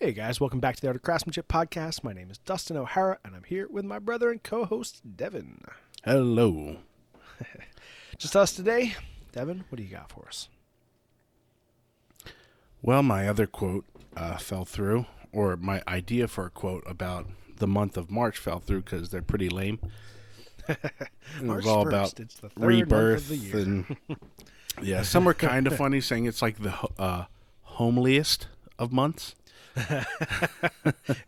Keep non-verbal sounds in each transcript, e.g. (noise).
Hey guys, welcome back to the Art of Craftsmanship podcast. My name is Dustin O'Hara, and I'm here with my brother and co-host Devon. Hello. (laughs) Just us today. Devon, what do you got for us? Well, my other quote uh, fell through, or my idea for a quote about the month of March fell through because they're pretty lame. (laughs) it was all 1st, about it's the third month of rebirth the year. and (laughs) yeah, some are kind of funny saying it's like the uh, homeliest of months. (laughs)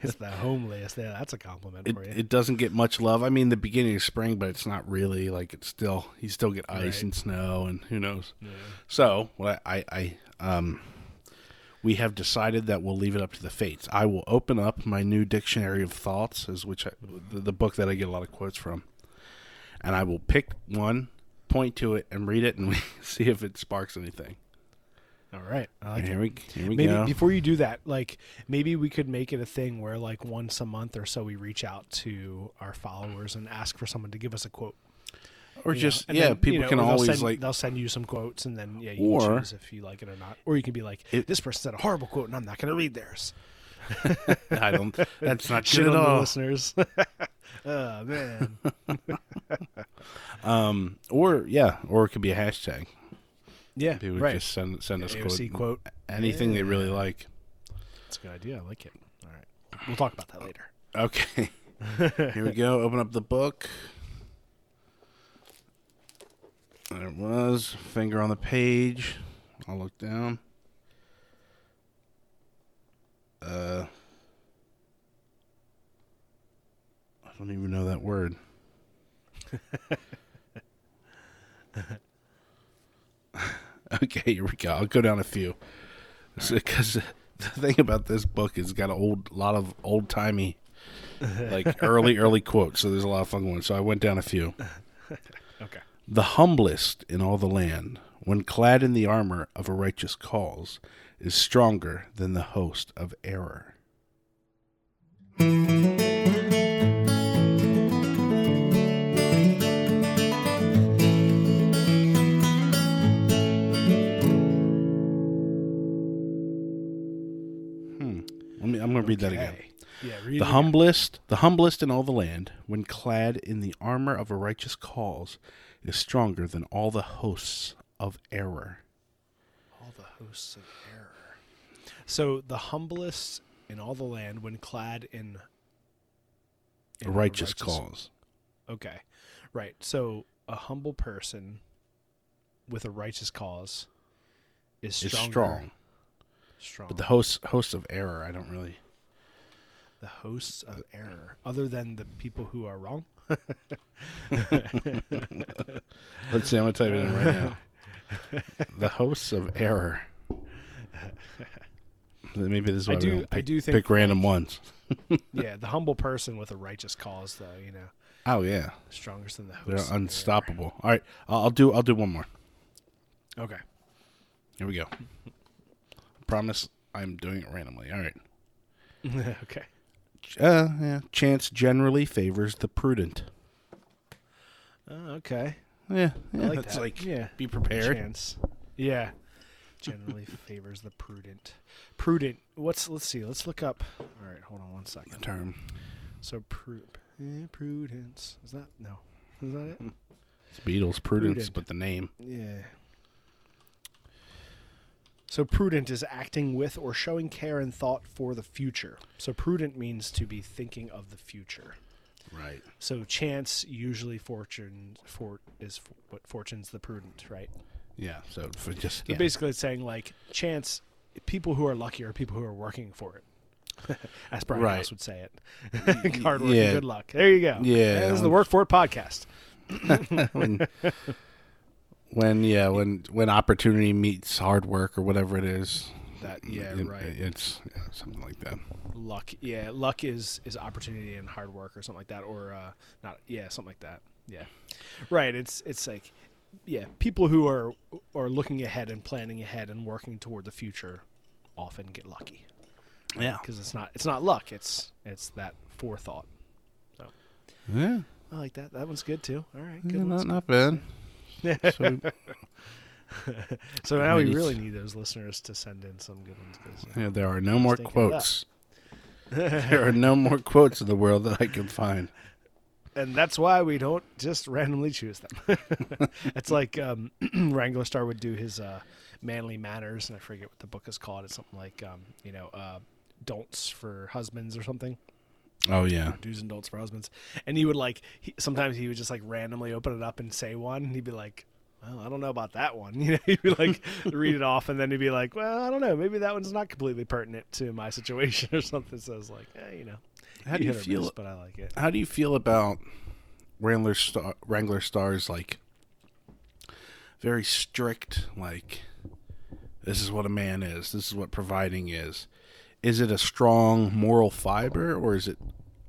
It's the homeliest. Yeah, that's a compliment It, for you. it doesn't get much love. I mean, the beginning of spring, but it's not really like it's still you still get ice Right. and snow and who knows. So what I, I, I um, we have decided that we'll leave it up to the fates. I will open up my new dictionary of thoughts, as which I, the, the book that I get a lot of quotes from, and I will pick one, point to it, and read it, and we (laughs) see if it sparks anything. All right, I like here we here we Maybe go. before you do that, like maybe we could make it a thing where like once a month or so we reach out to our followers and ask for someone to give us a quote. or you just yeah, then, people you know, can always send, like they'll send you some quotes and then yeah you Or- can choose if you like it or not or you can be like It- this person said a horrible quote and i'm not going to read theirs (laughs) I don't. That's not shit (laughs) good at all. listeners (laughs) oh man Um, or yeah, or it could be a hashtag. Yeah They would right just send send us AOC quote, quote anything they really like. that's a good idea i like it all right we'll talk about that later (laughs) Okay. Here we go. Open up the book. There it was. Finger on the page. I'll look down. Uh, I don't even know that word. (laughs) (laughs) okay, here we go. I'll go down a few. Because the thing about this book is it's got a old lot of old timey like (laughs) early early quotes so there's a lot of fun ones so i went down a few (laughs) okay the humblest in all the land when clad in the armor of a righteous cause is stronger than the host of error read that again yeah read the humblest, the humblest in all the land, when clad in the armor of a righteous cause, is stronger than all the hosts of error. all the hosts of error so the humblest in all the land when clad in, in A righteous cause. Okay. Right. So a humble person with a righteous cause is Is strong. Strong. But the hosts hosts of error, I don't really the hosts of error, other than the people who are wrong. (laughs) Let's see, I'm gonna type it in right now. the hosts of error. Maybe this is why I do. don't I pick, do think. pick random ones. (laughs) yeah, the humble person with a righteous cause, though, you know, Oh yeah. stronger than the hosts. They're of error. unstoppable. All right, I'll, I'll do I'll do one more. Okay. Here we go. Promise I'm doing it randomly. All right. (laughs) okay. Uh, yeah. Chance generally favors the prudent. Uh, okay. Yeah, yeah. I like it's that. like yeah. be prepared. Chance. Yeah. Generally (laughs) favors the prudent. Prudent. What's? Let's see. Let's look up. All right. Hold on one second. The term. So pru- eh, prudence is that no? Is that it? (laughs) It's Beatles prudence, Prudent. but the name. Yeah. So prudent is acting with or showing care and thought for the future. So prudent means to be thinking of the future. Right. So chance usually fortune for is what fortune's the prudent, right? Yeah. So for just So yeah. basically, it's saying like chance. People who are lucky are people who are working for it. (laughs) As Brian Right. House would say it. (laughs) Hard work yeah. and good luck. There you go. Yeah, This is the um, Work For It podcast. (laughs) when, when yeah when when opportunity meets hard work or whatever it is. That yeah, it- right. It's yeah, something like that. luck yeah luck is is opportunity and hard work or something like that or uh not yeah something like that yeah right it's it's like yeah people who are are looking ahead and planning ahead and working toward the future often get lucky Yeah. because it's not it's not luck it's it's that forethought Yeah. i like that that one's good too all right yeah good not ones. not bad. So, (laughs) so now we really need those listeners to send in some good ones 'cause, yeah, there are no more Just thinking it up. quotes. there are no more quotes in the world that I can find. and that's why we don't just randomly choose them. (laughs) it's like um, (clears throat) Wranglerstar would do his uh, manly manners, and I forget what the book is called. It's something like um, you know, uh, don'ts for husbands or something. Oh yeah, dudes and dolts for husbands. And he would like he, sometimes he would just like randomly open it up and say one. And he'd be like, "Well, I don't know about that one." (laughs) You know, he'd be like (laughs) read it off, and then he'd be like, "Well, I don't know. Maybe that one's not completely pertinent to my situation (laughs) or something." So I was like, eh, you know, how do you feel? miss, but I like it. How do you feel about Wranglerstar, Wrangler Stars like very strict like this is what a man is. This is what providing is. Is it a strong moral fiber or is it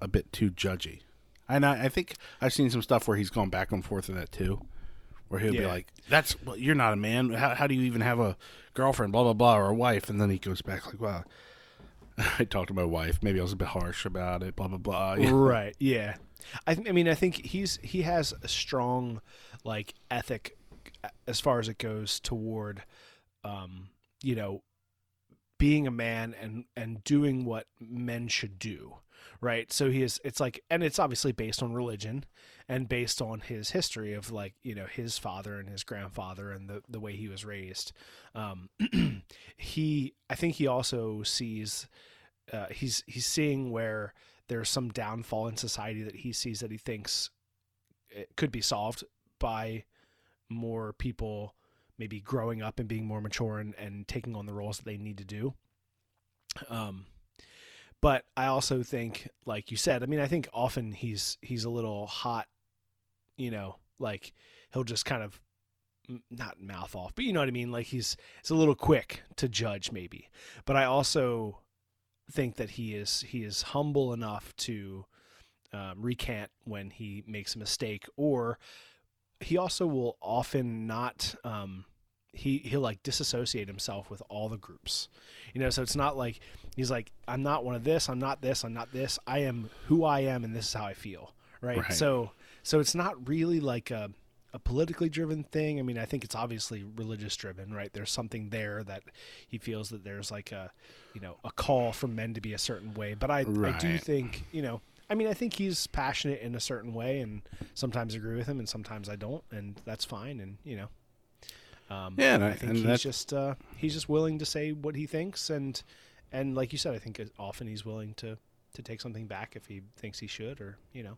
a bit too judgy? And I, I think I've seen some stuff where he's gone back and forth in that too, where he'll be like, "That's well, you're not a man. How, how do you even have a girlfriend? Blah blah blah, or a wife?" And then he goes back like, "Well, (laughs) I talked to my wife. Maybe I was a bit harsh about it. Blah blah blah." Yeah. (laughs) Right. Yeah. I th- I mean I think he's he has a strong like ethic as far as it goes toward um you know being a man and and doing what men should do. Right? So he is it's like and it's obviously based on religion and based on his history of like, you know, his father and his grandfather and the the way he was raised. Um (clears throat) he I think he also sees uh, he's he's seeing where there's some downfall in society that he sees that he thinks it could be solved by more people maybe growing up and being more mature and, and taking on the roles that they need to do. Um, but I also think, like you said, I mean, I think often he's he's a little hot, you know, like he'll just kind of not mouth off, but you know what I mean. Like he's it's a little quick to judge, maybe. But I also think that he is he is humble enough to um, recant when he makes a mistake, or he also will often not. Um, he he'll like disassociate himself with all the groups, you know. So it's not like he's like I'm not one of this, I'm not this, I'm not this. I am who I am, and this is how I feel. Right. Right. So so it's not really like a a politically driven thing. I mean, I think it's obviously religious driven, right? There's something there that he feels that there's like a, you know, a call for men to be a certain way. But I, I do think, you know, I mean, I think he's passionate in a certain way, and sometimes I agree with him, and sometimes I don't, and that's fine. And you know, um, Yeah, and I- I think and he's just uh, he's just willing to say what he thinks, and and like you said, I think often he's willing to to take something back if he thinks he should, or you know,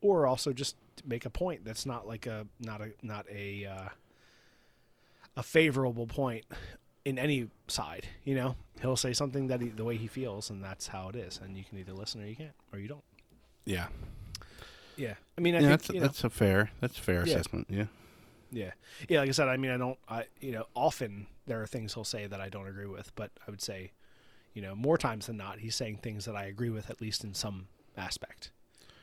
or also just make a point that's not like a not a not a uh, a favorable point in any side. You know, he'll say something that he, the way he feels, and that's how it is, and you can either listen or you can't, or you don't. Yeah, Yeah, I mean, I yeah, think that's you know, that's a fair that's a fair Yeah. assessment. Yeah, Yeah, yeah. Like I said, I mean, I don't. I you know, often there are things he'll say that I don't agree with, but I would say, you know, more times than not, he's saying things that I agree with at least in some aspect.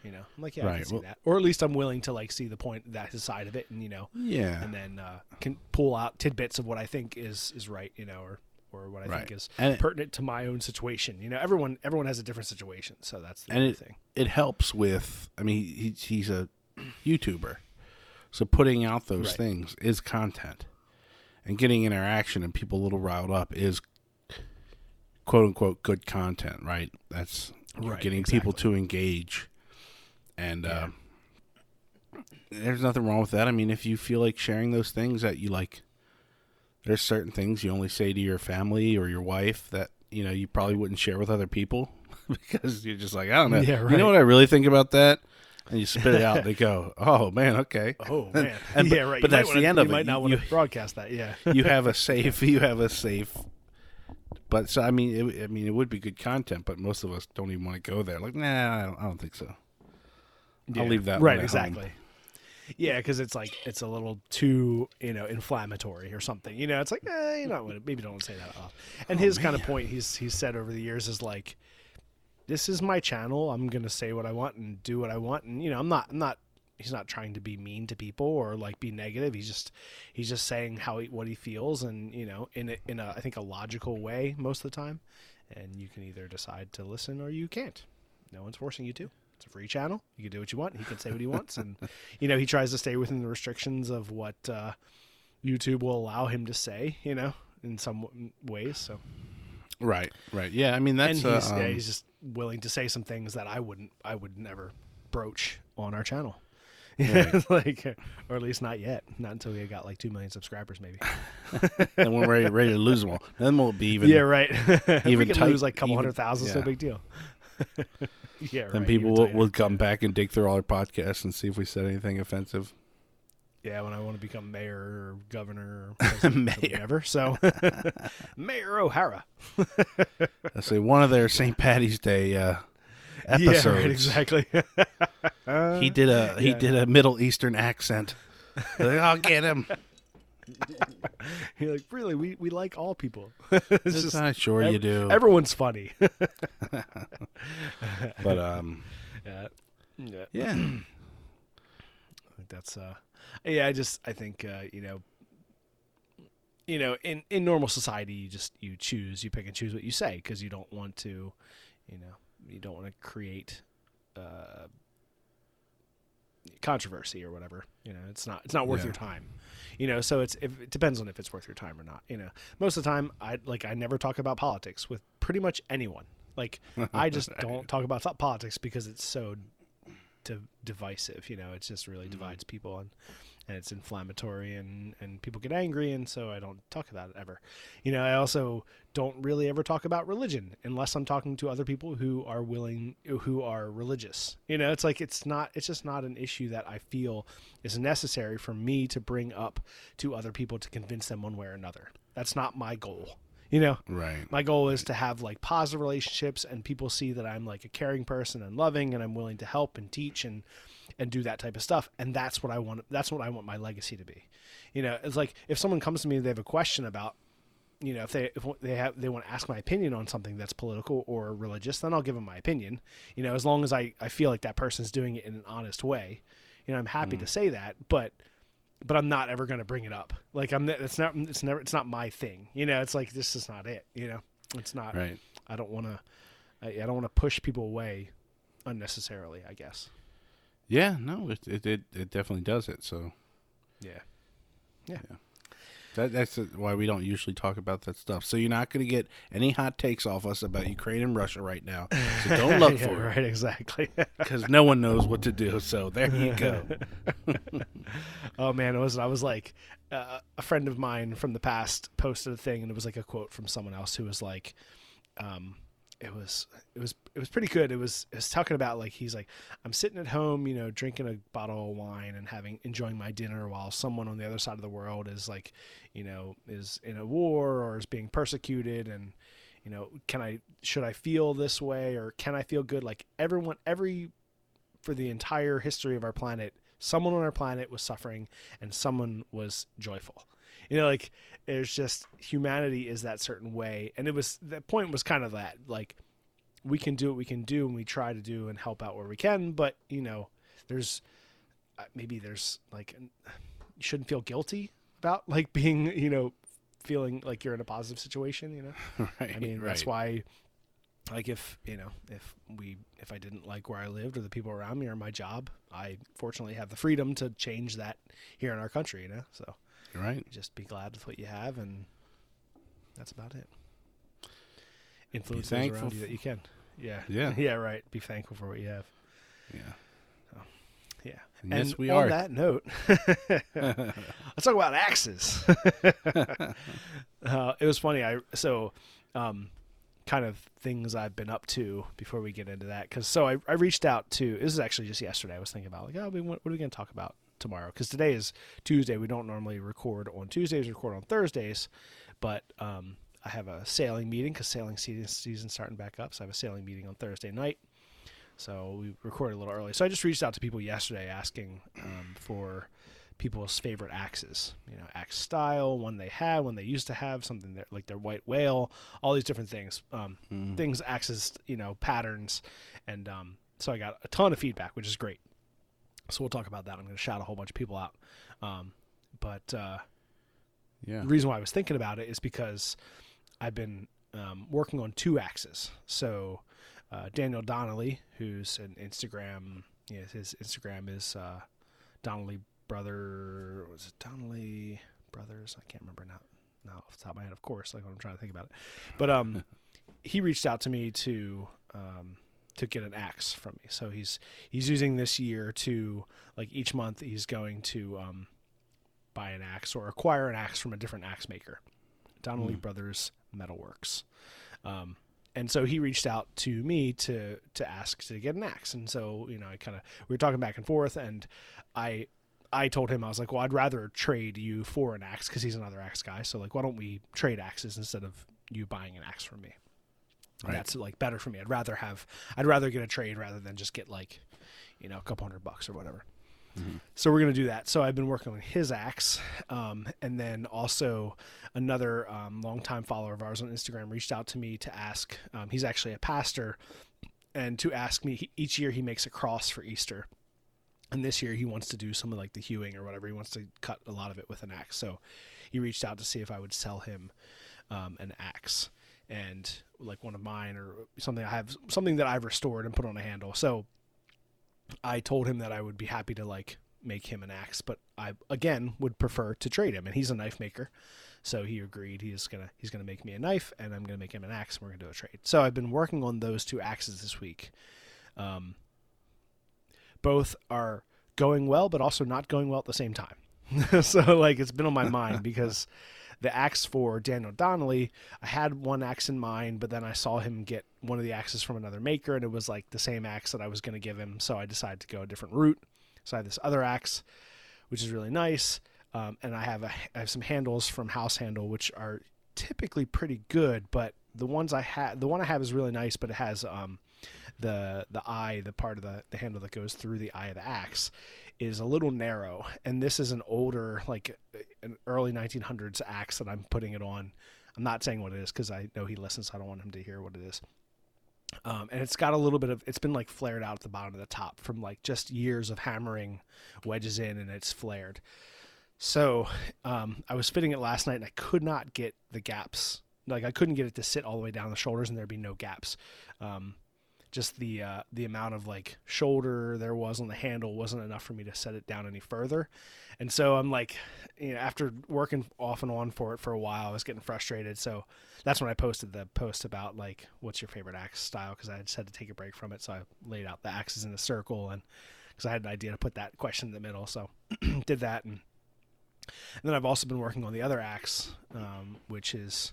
You know, I'm like, yeah, I can see well- that, or at least I'm willing to like see the point that his side of it, and you know, yeah, and then uh, can pull out tidbits of what I think is is right, you know, or or what I Right. think is And it- pertinent to my own situation. You know, everyone everyone has a different situation, so that's the And it- thing. it helps with. I mean, he, he's a YouTuber, so putting out those Right. things is content, and getting interaction and people a little riled up is quote unquote good content, right? That's Right, getting people to engage, and Yeah. uh, there's nothing wrong with that. I mean, if you feel like sharing those things that you like, there's certain things you only say to your family or your wife that you know you probably wouldn't share with other people (laughs) because you're just like I don't know. Yeah, You know what I really think about that? And you spit it out. they go, (laughs) "Oh man, okay." Oh man, and- (laughs) yeah, right. but You that's the end you of it. might not You- want to broadcast that. Yeah, (laughs) you have a safe. You have a safe. But so I mean, it, I mean, it would be good content, but most of us don't even want to go there. Like, nah, I don't, I don't think so. I'll leave that right. one at home. exactly. Yeah, because it's like it's a little too you know inflammatory or something. You know, it's like eh, you know maybe don't say that. Off. And Oh, his kind of point he's he's said over the years is like, this is my channel. I'm gonna say what I want and do what I want. And you know, I'm not I'm not. He's not trying to be mean to people or like be negative. He's just he's just saying how he, what he feels and you know in a, in a I think a logical way most of the time. And you can either decide to listen or you can't. No one's forcing you to. It's a free channel. You can do what you want. He can say what he wants, and (laughs) you know he tries to stay within the restrictions of what uh, YouTube will allow him to say. You know, in some ways. So Right, right. Yeah, I mean that's and he's, uh, yeah, um, he's just willing to say some things that I wouldn't I would never broach on our channel. (laughs) Right. like or at least not yet. Not until we got like two million subscribers maybe. (laughs) and we're ready, ready to lose them all. Then we'll be even. yeah, right. (laughs) we even could tight- lose like a couple even- hundred thousand, it's no big deal. yeah, Then right, people will, will come back and dig through all our podcasts and see if we said anything offensive. Yeah, when I want to become mayor or governor or (laughs) Mayor. whatever. So, (laughs) Mayor O'Hara. I say one of their St. Patty's Day uh, (laughs) episodes. Yeah, right, exactly. He did a he yeah. did a Middle Eastern accent. Like, I'll get him. You're like, really? We we like all people. it's just not sure you do, everyone's funny. but um, yeah, yeah. yeah, (clears throat) I think that's uh, yeah. I just I think uh, you know, you know, in in normal society, you just you choose, you pick and choose what you say because you don't want to, you know, you don't want to create. Uh, controversy or whatever you know it's not it's not worth Yeah. your time you know so it's if, it depends on if it's worth your time or not you know most of the time i like i never talk about politics with pretty much anyone like i just (laughs) don't talk about politics because it's so di- divisive you know it just really mm-hmm. divides people and and it's inflammatory and and people get angry and so i don't talk about it ever. You know i also don't really ever talk about religion unless i'm talking to other people who are willing who are religious. You know it's like it's not it's just not an issue that i feel is necessary for me to bring up to other people to convince them one way or another. That's not my goal you know right. my goal is to have like positive relationships and people see that I'm like a caring person and loving and I'm willing to help and teach and and do that type of stuff and that's what I want that's what I want my legacy to be. You know, it's like if someone comes to me they have a question about you know, if they if they have they want to ask my opinion on something that's political or religious, then I'll give them my opinion. You know, as long as I I feel like that person's doing it in an honest way. You know, I'm happy mm. to say that, but but I'm not ever going to bring it up. Like I'm, it's not, it's never, it's not my thing. You know, it's like this is not it. You know, it's not. Right. I don't want to. I, I don't want to push people away unnecessarily. I guess. Yeah. No, it it it, it definitely does it. So Yeah. Yeah. That that's why we don't usually talk about that stuff. So you're not going to get any hot takes off us about Ukraine and Russia right now. So don't (laughs) look yeah, for it right. Exactly. (laughs) because no one knows what to do. So there you go. (laughs) oh man, it was. I was like, uh, a friend of mine from the past posted a thing, and it was like a quote from someone else who was like, um, it was it was it was pretty good. It was it was talking about like he's like I'm sitting at home, you know, drinking a bottle of wine and having enjoying my dinner while someone on the other side of the world is like, you know, is in a war or is being persecuted and you know, can I should I feel this way or can I feel good like everyone every for the entire history of our planet, someone on our planet was suffering and someone was joyful. You know, like there's just humanity is that certain way, and it was the point was kind of that like we can do what we can do and we try to do and help out where we can, but you know, there's uh, maybe there's like you shouldn't feel guilty about like being you know feeling like you're in a positive situation. You know, (laughs) right. I mean, right. that's why, like, if you know, if we, if I didn't like where I lived or the people around me or my job, I fortunately have the freedom to change that here in our country. You know, so right. just be glad with what you have, and that's about it. Influence those around you that you can. Yeah, Yeah. (laughs) yeah, right. Be thankful for what you have. Yeah. Yeah. And And yes, we on are. that note, (laughs) let's talk about axes. (laughs) uh, it was funny. I so um, kind of things I've been up to before we get into that. Because so I, I reached out to. This is actually just yesterday. I was thinking about like, oh, what are we going to talk about tomorrow? Because today is Tuesday. We don't normally record on Tuesdays. We record on Thursdays, but um, I have a sailing meeting because sailing season season's starting back up. So I have a sailing meeting on Thursday night. So we recorded a little early. So I just reached out to people yesterday asking um, for people's favorite axes. You know, axe style, one they had, one they used to have, something that like their white whale, all these different things, um, Mm. things, axes, you know, patterns, and um, so I got a ton of feedback, which is great. So we'll talk about that. I'm going to shout a whole bunch of people out, um, but uh, Yeah. the reason why I was thinking about it is because I've been um, working on two axes. So uh, Daniel Donnelly, who's an Instagram, yeah, his Instagram is uh, Donnelly brother. Was it Donnelly brothers? I can't remember now. Now off the top of my head, of course, like when I'm trying to think about it. But um, (laughs) he reached out to me to um, to get an axe from me. So he's he's using this year to like each month he's going to um, buy an axe or acquire an axe from a different axe maker. Donnelly Mm. Brothers Metalworks. Um, and so he reached out to me to to ask to get an axe. And so you know, I kind of we were talking back and forth, and I I told him I was like, well, I'd rather trade you for an axe because he's another axe guy. So like, why don't we trade axes instead of you buying an axe from me? Right. That's like better for me. I'd rather have I'd rather get a trade rather than just get like you know a couple hundred bucks or whatever. Mhm. So we're gonna do that. So I've been working on his axe, um, and then also another um, longtime follower of ours on Instagram reached out to me to ask. Um, he's actually a pastor, and to ask me each year he makes a cross for Easter, and this year he wants to do some of like the hewing or whatever. He wants to cut a lot of it with an axe. So he reached out to see if I would sell him um, an axe and like one of mine or something I have something that I've restored and put on a handle. So I told him that I would be happy to like make him an axe, but I again would prefer to trade him and he's a knife maker. So he agreed he's gonna he's gonna make me a knife and I'm gonna make him an axe and we're gonna do a trade. So I've been working on those two axes this week. Um, both are going well, but also not going well at the same time. (laughs) so like it's been on my mind (laughs) because the axe for Daniel Donnelly, I had one axe in mind, but then I saw him get one of the axes from another maker, and it was like the same axe that I was going to give him. So I decided to go a different route. So I have this other axe, which is really nice, um, and I have a, I have some handles from House Handle, which are typically pretty good, but the ones I had, the one I have is really nice, but it has um, the the eye, the part of the, the handle that goes through the eye of the axe, is a little narrow, and this is an older, like an early 1900s axe that I'm putting it on. I'm not saying what it is because I know he listens. So I don't want him to hear what it is. Um, and it's got a little bit of it's been like flared out at the bottom of the top from like just years of hammering wedges in, and it's flared. So um, I was fitting it last night, and I could not get the gaps. Like I couldn't get it to sit all the way down the shoulders, and there'd be no gaps. Um, just the uh, the amount of like shoulder there was on the handle wasn't enough for me to set it down any further. And so I'm like, you know, after working off and on for it for a while, I was getting frustrated. So that's when I posted the post about like, what's your favorite axe style? Because I just had to take a break from it. So I laid out the axes in a circle, and because I had an idea to put that question in the middle, so (clears throat) did that. And, and then I've also been working on the other axe, um, which is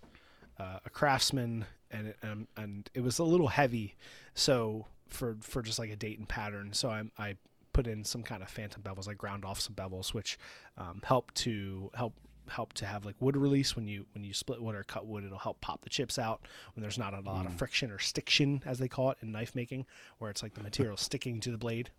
uh, a craftsman, and it, um, and it was a little heavy, so for for just like a Dayton pattern. So I I put in some kind of phantom bevels. I ground off some bevels, which um, help to help help to have like wood release when you when you split wood or cut wood. It'll help pop the chips out when there's not a lot of Mm. friction or stiction, as they call it in knife making, where it's like the material (laughs) sticking to the blade.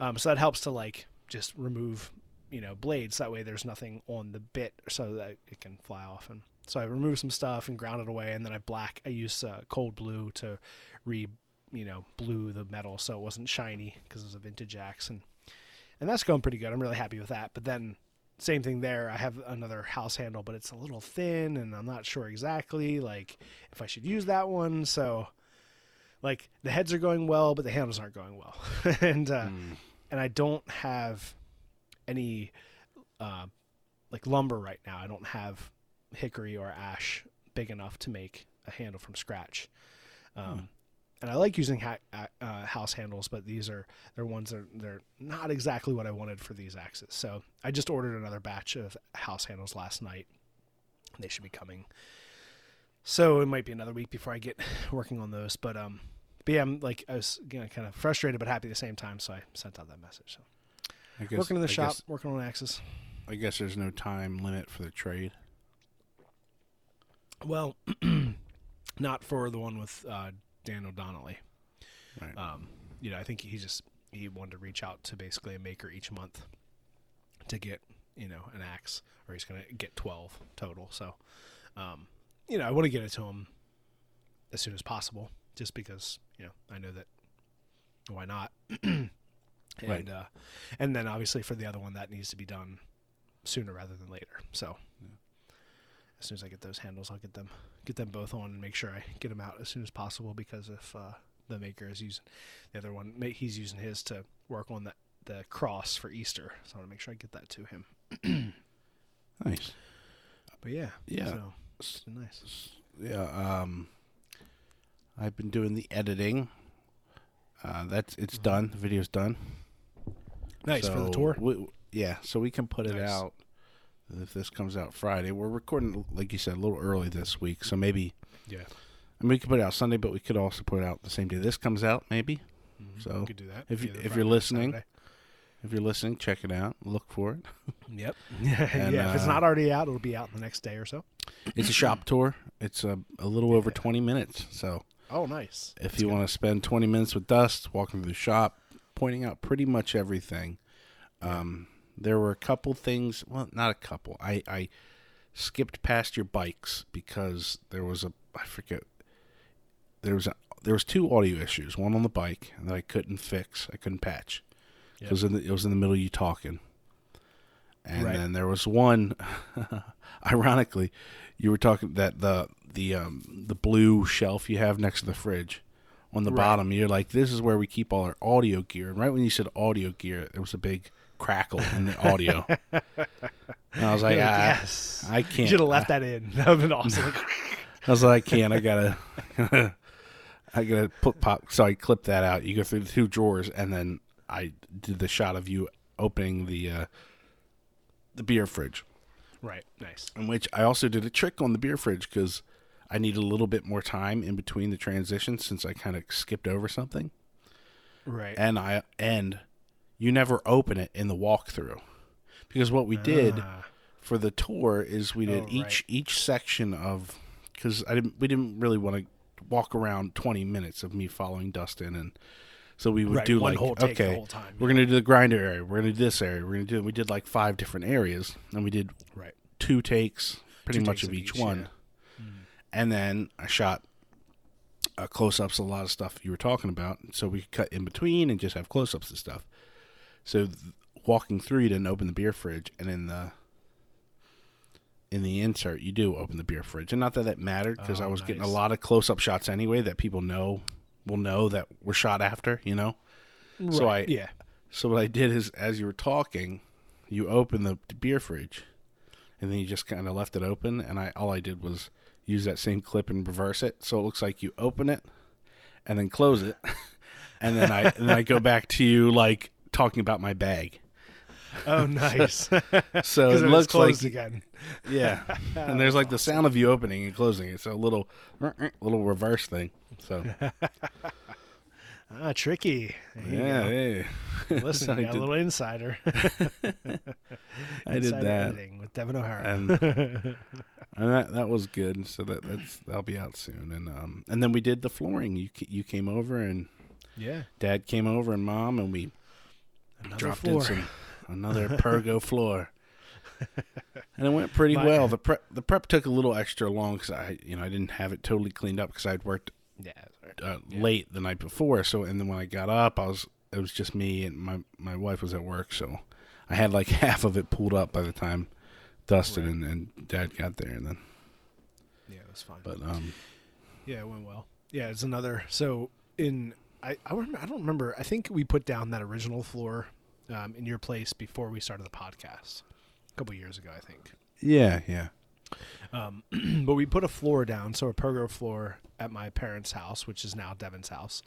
Um, so that helps to like just remove you know blades that way there's nothing on the bit so that it can fly off and so i removed some stuff and ground it away and then i black i used uh, cold blue to re you know blue the metal so it wasn't shiny because it was a vintage axe and and that's going pretty good. I'm really happy with that. But then same thing there. I have another house handle but it's a little thin and i'm not sure exactly like if i should use that one. So like the heads are going well but the handles aren't going well. (laughs) And uh, Mm. and I don't have any uh, like lumber right now. I don't have hickory or ash big enough to make a handle from scratch. Um, Hmm. And I like using ha- uh, house handles, but these are they're ones that they're not exactly what I wanted for these axes. So I just ordered another batch of house handles last night. They should be coming. So it might be another week before I get (laughs) working on those, but um, but yeah, I'm like I was you know, kind of frustrated but happy at the same time, so I sent out that message. So I guess, working in the I shop, Guess, working on axes. I guess there's no time limit for the trade. Well, (clears throat) not for the one with uh, Daniel Donnelly. Right. Um, you know, I think he just he wanted to reach out to basically a maker each month to get you know an axe, or he's gonna get twelve total. So, um, you know, I want to get it to him as soon as possible, just because you know I know that why not. (clears throat) and Right. uh, and then obviously for the other one that needs to be done sooner rather than later. So Yeah. As soon as I get those handles, I'll get them get them both on and make sure I get them out as soon as possible because if uh, the maker is using the other one, he's using his to work on the the cross for Easter, so I want to make sure I get that to him. (clears throat) Nice. But yeah, Yeah. so it's been nice. Yeah. Um, I've been doing the editing. Uh, that's it's done. The video's done. Nice for the tour. we- yeah, so we can put it out if this comes out Friday. We're recording, like you said, a little early this week, so maybe Yeah. I mean we could put it out Sunday, but we could also put it out the same day this comes out, maybe. So, Mm-hmm. we could do that. if you- if you're listening, Saturday. If you're listening, check it out. Look for it. (laughs) Yep. (laughs) (laughs) And, yeah. If it's uh, not already out, it'll be out the next day or so. It's a shop (clears throat) tour. It's a, a little over 20 minutes. So Oh, nice. if you want to spend 20 minutes with Dust, walking through the shop, pointing out pretty much everything, um, there were a couple things. Well, not a couple. I, I skipped past your bikes because there was a I forget. There was a there was two audio issues. One on the bike that I couldn't fix. I couldn't patch. Yeah. It was in the, it was in the middle of you talking. And Right. then there was one. (laughs) ironically, you were talking that the the um, the blue shelf you have next to the fridge on the Right. bottom. You're like, this is where we keep all our audio gear. And right when you said audio gear, there was a big crackle in the audio. and I was like, You're like, ah, yes. I can't. You should have left that in. (laughs) That would have been awesome. (laughs) I was like, I can't. I gotta. (laughs) I gotta put pop. So I clipped that out. You go through the two drawers, and then I did the shot of you opening the uh, the beer fridge. right. Nice. In which I also did a trick on the beer fridge because I needed a little bit more time in between the transitions since I kind of skipped over something. Right. And I and you never open it in the walkthrough. Because what we did Ah, for the tour is we did Oh, each right. each section of because I didn't we didn't really want to walk around 20 minutes of me following Dustin and so we would Right, do like whole take the okay whole time, we're gonna do the grinder area we're gonna do this area we're gonna do we did like five different areas and we did right. two takes pretty Two much takes of of each, each, one. and then I shot uh, close-ups a lot of stuff you were talking about so we could cut in between and just have close-ups and stuff so th- walking through you didn't open the beer fridge and in the in the insert you do open the beer fridge. And not that that mattered because Oh, i was getting a lot of close-up shots anyway that people know will know that were shot after you know? So I- yeah. so what i did is as you were talking you open the, the beer fridge and then you just kind of left it open and i all i did was use that same clip and reverse it. So it looks like you open it and then close it (laughs) and then i and then i go back to you like talking about my bag Oh, nice. (laughs) so (laughs) it it looks like closed again. (laughs) yeah and there's like the sound of you opening and closing it so a little little reverse thing so Ah, tricky. There yeah, yeah. Listen, I got did- a little insider. I did that. with Devon O'Hara. and and that that was good. So that that's that'll be out soon. And um and then we did the flooring. You you came over and yeah. Dad came over and Mom and we Another dropped floor. in some (laughs) another Pergo floor. And it went pretty My- well. The prep the prep took a little extra long because I you know I didn't have it totally cleaned up because I'd worked Yeah. that's right. uh, late the night before. So and then when I got up, I was it was just me and my my wife was at work. So I had like (laughs) half of it pulled up by the time Dustin Right. and, and Dad got there. And then Yeah, it was fine. but um Yeah, it went well. Yeah, it's another. So in I I, remember, I don't remember. I think we put down that original floor um, in your place before we started the podcast a couple years ago, I think. yeah yeah Um, (clears throat) but we put a floor down, so a pergo floor at my parents' house, which is now Devon's house.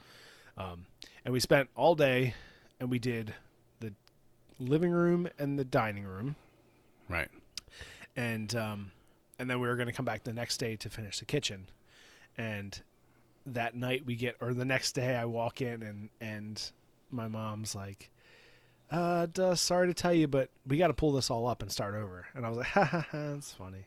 Um, and we spent all day, and we did the living room and the dining room, right and um, and then we were going to come back the next day to finish the kitchen. And that night we get, or the next day I walk in and and my mom's like, "Uh, duh, sorry to tell you, but we got to pull this all up and start over." And I was like, (laughs) "Ha ha ha, that's funny."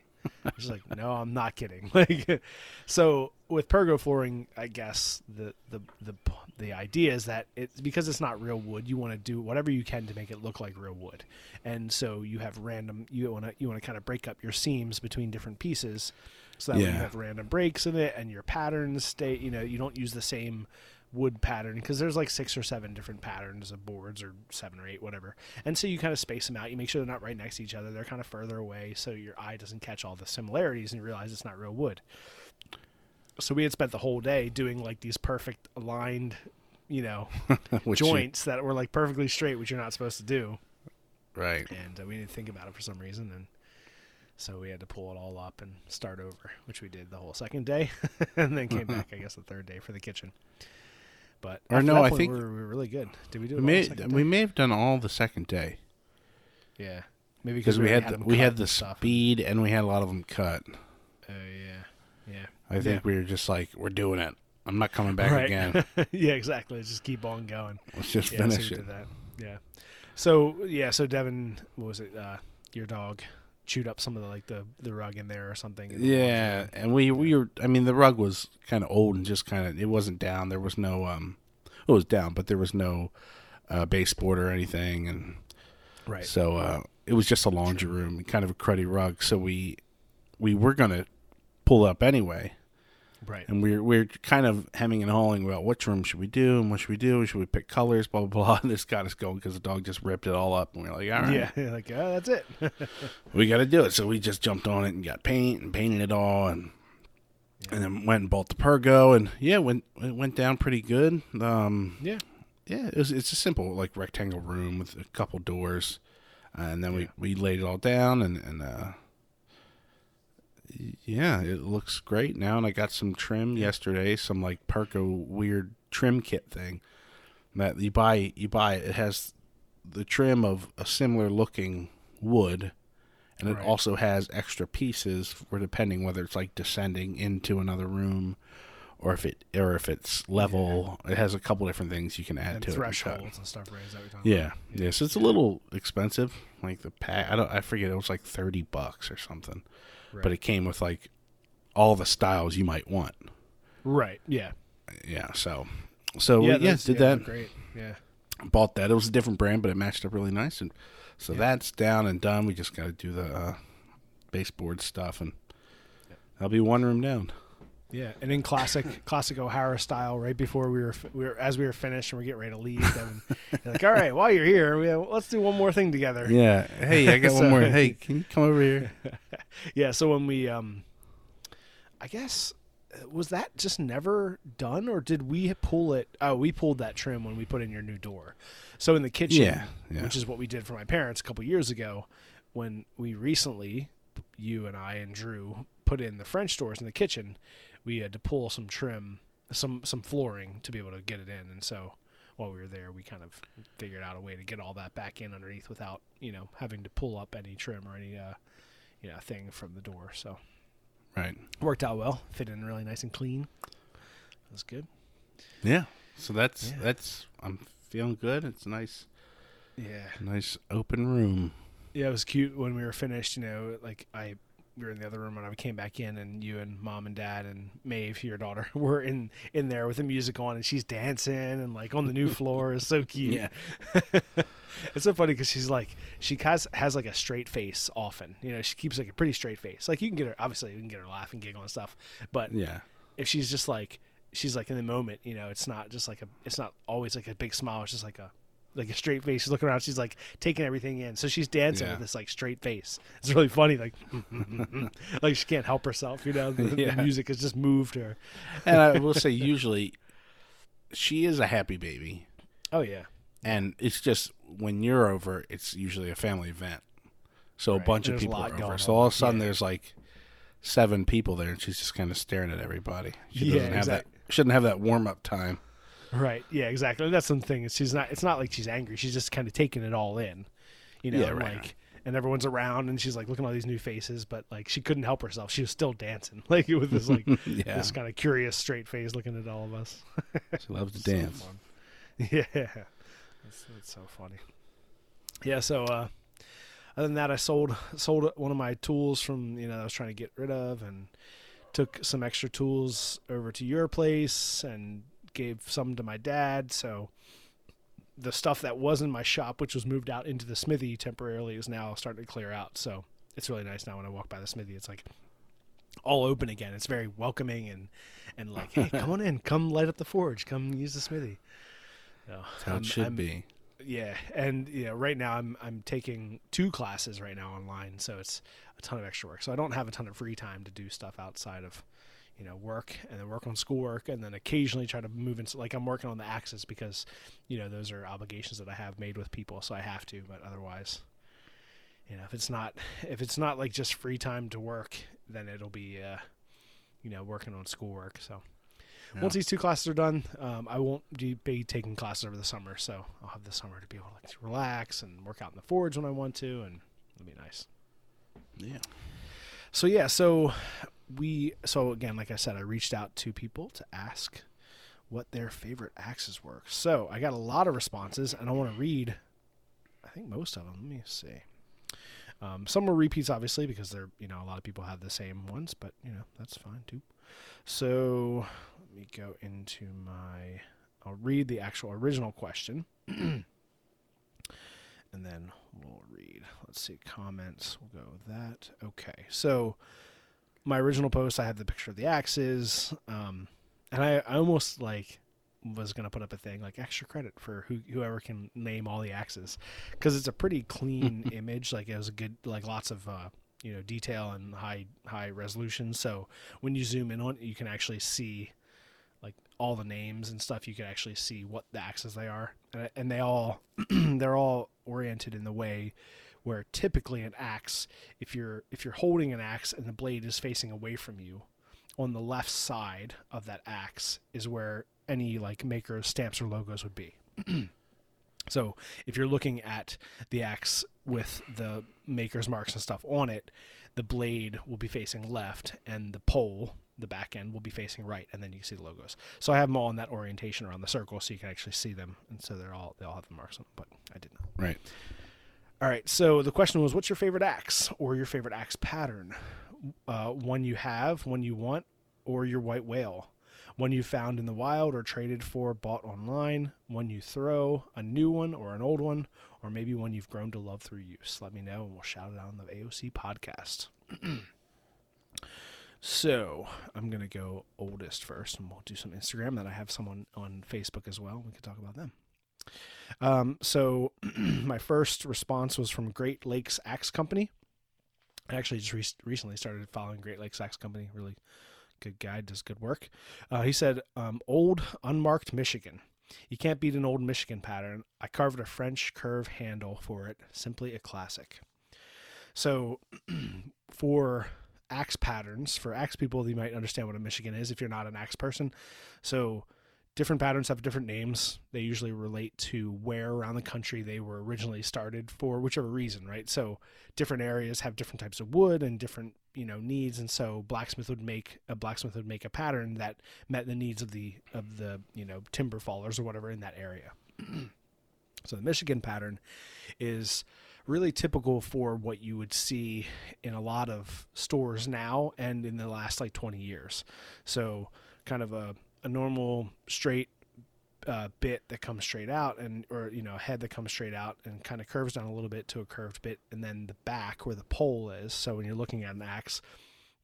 She's like, "No, I'm not kidding." (laughs) Like, so with pergo flooring, I guess the the the the idea is that it's because it's not real wood. You want to do whatever you can to make it look like real wood, and so you have random. You want to you want to kind of break up your seams between different pieces, so that way you have random breaks in it, and your patterns stay. You know, you don't use the same wood pattern because there's like six or seven different patterns of boards or seven or eight whatever. And so you kind of space them out. You make sure they're not right next to each other. They're kind of further away so your eye doesn't catch all the similarities and you realize it's not real wood. So we had spent the whole day doing like these perfect aligned you know (laughs) Which you- joints that were like perfectly straight which you're not supposed to do. Right. And uh, we didn't think about it for some reason and So we had to pull it all up and start over, which we did the whole second day, (laughs) and then came back, I guess, the third day for the kitchen. But Or no, I think- we were, we were really good. Did we do it? We may we may have done all the second day yeah, maybe because we already had the, we had the stuff. speed and we had a lot of them cut. Oh yeah, yeah. I think we were just like we're doing it. I'm not coming back right. again. (laughs) yeah, exactly. Just keep on going. Let's just Yeah, so finish we it. Yeah. So yeah, so Devon, what was it? Uh, your dog chewed up some of the like the the rug in there or something. in the Yeah, and we we were. I mean, the rug was kind of old and just kind of. It wasn't down. There was no. um It was down, but there was no uh, baseboard or anything, and Right. so uh, it was just a laundry room, kind of a cruddy rug. So we we were gonna pull up anyway, Right. and we are we are kind of hemming and hawing about which room should we do and what should we do? Should we pick colors? Blah blah blah. (laughs) And this got us going because the dog just ripped it all up, and we are like, all right, Yeah. (laughs) Like oh, that's it. (laughs) we got to do it. So we just jumped on it and got paint and painted it all, and and then went and bought the Pergo, and yeah, went it went down pretty good. Um, yeah. yeah, it was, it's a simple like rectangle room with a couple doors, and then Yeah. we we laid it all down, and and uh, yeah, it looks great now. And I got some trim yesterday, some like Pergo weird trim kit thing that you buy. You buy it. It has the trim of a similar looking wood, and it Right. also has extra pieces for depending whether it's like descending into another room. Or if it, or if it's level, it has a couple different things you can add And to it. thresholds and stuff. Right. Is that what you're Yeah, yeah. So it's a little expensive. Like the pack, I don't, I forget. It was like thirty bucks or something. Right. But it came with like all the styles you might want. Right. Yeah. Yeah. So, so yeah. yeah, yeah did yeah, that. Great. Yeah. Bought that. It was a different brand, but it matched up really nice. And so Yeah. that's down and done. We just got to do the uh, baseboard stuff, and that'll be one room down. Yeah, and in classic (laughs) classic O'Hara style, right before we were we were as we were finished and we're getting ready to leave, Devon, you're like, all right, while you're here, we let's do one more thing together. Yeah. Hey, I got (laughs) So- one more. Hey, can you come over here? (laughs) Yeah, so when we, um, I guess, uh, was that just never done, or did we pull it? Oh, we pulled that trim when we put in your new door. So in the kitchen, Yeah, yeah. which is what we did for my parents a couple years ago, when we recently, you and I and Drew put in the French doors in the kitchen, we had to pull some trim, some some flooring to be able to get it in, and so. While we were there, we kind of figured out a way to get all that back in underneath without, you know, having to pull up any trim or any, uh, you know, thing from the door. So Right. worked out well. Fit in really nice and clean. That was good. Yeah. So that's Yeah. that's. I'm feeling good. It's nice, Yeah. nice open room. Yeah, it was cute when we were finished. You know, like I, we were in the other room and I came back in, and you and mom and dad and Maeve, your daughter, (laughs) were in in there with the music on, and she's dancing and like on the new floor. It's so cute. Yeah. (laughs) it's so funny because she's like she has has like a straight face often. You know, she keeps like a pretty straight face. Like you can get her obviously you can get her laughing, giggle and stuff, but Yeah. if she's just like she's like in the moment, you know, it's not just like a it's not always like a big smile, it's just like a like a straight face. She's looking around, she's like taking everything in. So she's dancing Yeah. with this like straight face. It's really funny, like (laughs) like she can't help herself, you know. The, Yeah. the music has just moved her. And I will say, (laughs) usually, she is a happy baby, Oh yeah. and it's just when you're over, it's usually a family event. So Right. a bunch of people are over. So all of a sudden, Yeah. there's like seven people there, and she's just kind of staring at everybody. She doesn't have exact- that. Shouldn't have that warm up time. Right. Yeah, exactly. That's something. thing. she's not it's not like she's angry. She's just kind of taking it all in. You know, Yeah, right, like right. and everyone's around and she's like looking at all these new faces, but like she couldn't help herself. She was still dancing. (laughs) Like with this like (laughs) Yeah, this kind of curious straight face looking at all of us. (laughs) she loves to So dance. fun. Yeah, that's, that's so funny. Yeah. So uh, other than that, I sold sold one of my tools from you know that I was trying to get rid of, and took some extra tools over to your place and gave some to my dad. So the stuff that was in my shop, which was moved out into the smithy temporarily, is now starting to clear out. So it's really nice now when I walk by the smithy. It's like all open again. It's very welcoming and and like, hey, (laughs) come on in, come light up the forge, come use the smithy. So, That's how I'm- it should I'm- be. Yeah, and yeah, right now I'm I'm taking two classes right now online, so it's a ton of extra work. So I don't have a ton of free time to do stuff outside of you know work and then work on schoolwork and then occasionally try to move into like I'm working on the axis because you know those are obligations that I have made with people, so I have to. But otherwise, you know, if it's not if it's not like just free time to work, then it'll be uh, you know working on schoolwork. So Yeah. once these two classes are done, um, I won't be- taking classes over the summer. So I'll have the summer to be able to, like, to relax and work out in the forge when I want to, and it'll be nice. Yeah. So yeah, so we so again, like I said, I reached out to people to ask what their favorite axes were. So I got a lot of responses, and I want to read. I think most of them. Let me see. Um, some were repeats, obviously, because they're you know a lot of people have the same ones, but you know that's fine too. So let me go into my. I'll read the actual original question, (clears throat) and then we'll read. Let's see comments. We'll go with that. Okay, so my original post, I had the picture of the axes, um, and I, I almost like was gonna put up a thing like extra credit for who, whoever can name all the axes because it's a pretty clean (laughs) image. Like it was a good, like lots of uh, you know detail and high high resolution. So when you zoom in on it, you can actually see like all the names and stuff. You can actually see what the axes they are, and, and they all (clears throat) they're all oriented in the way where typically an axe, if you're if you're holding an axe and the blade is facing away from you, on the left side of that axe is where any like maker stamps or logos would be. (clears throat) so if you're looking at the axe with the maker's marks and stuff on it, the blade will be facing left and the pole, the back end, will be facing right, and then you can see the logos. So I have them all in that orientation around the circle, so you can actually see them, and so they're all they all have the marks on them. But I did not. Right. All right. So the question was, what's your favorite axe or your favorite axe pattern? Uh, one you have, one you want, or your white whale. One you found in the wild or traded for, bought online. One you throw, a new one or an old one, or maybe one you've grown to love through use. Let me know, and we'll shout it out on the AOC podcast. (clears throat) so I'm gonna go oldest first, and we'll do some Instagram. Then I have someone on Facebook as well. We can talk about them. Um, so (clears throat) my first response was from Great Lakes Axe Company. I actually just re- recently started following Great Lakes Axe Company. Really good guy, does good work. Uh, he said, um, "Old unmarked Michigan. You can't beat an old Michigan pattern. I carved a French curve handle for it. Simply a classic." So, (clears throat) for axe patterns, for axe people, you might understand what a Michigan is if you're not an axe person. So, different patterns have different names. They usually relate to where around the country they were originally started for whichever reason, right? So different areas have different types of wood and different, you know, needs and so blacksmith would make a blacksmith would make a pattern that met the needs of the of the, you know, timber fallers or whatever in that area. (clears throat) so the Michigan pattern is really typical for what you would see in a lot of stores now and in the last like 20 years. So kind of a a normal straight uh, bit that comes straight out and or you know head that comes straight out and kind of curves down a little bit to a curved bit and then the back where the pole is. So when you're looking at an axe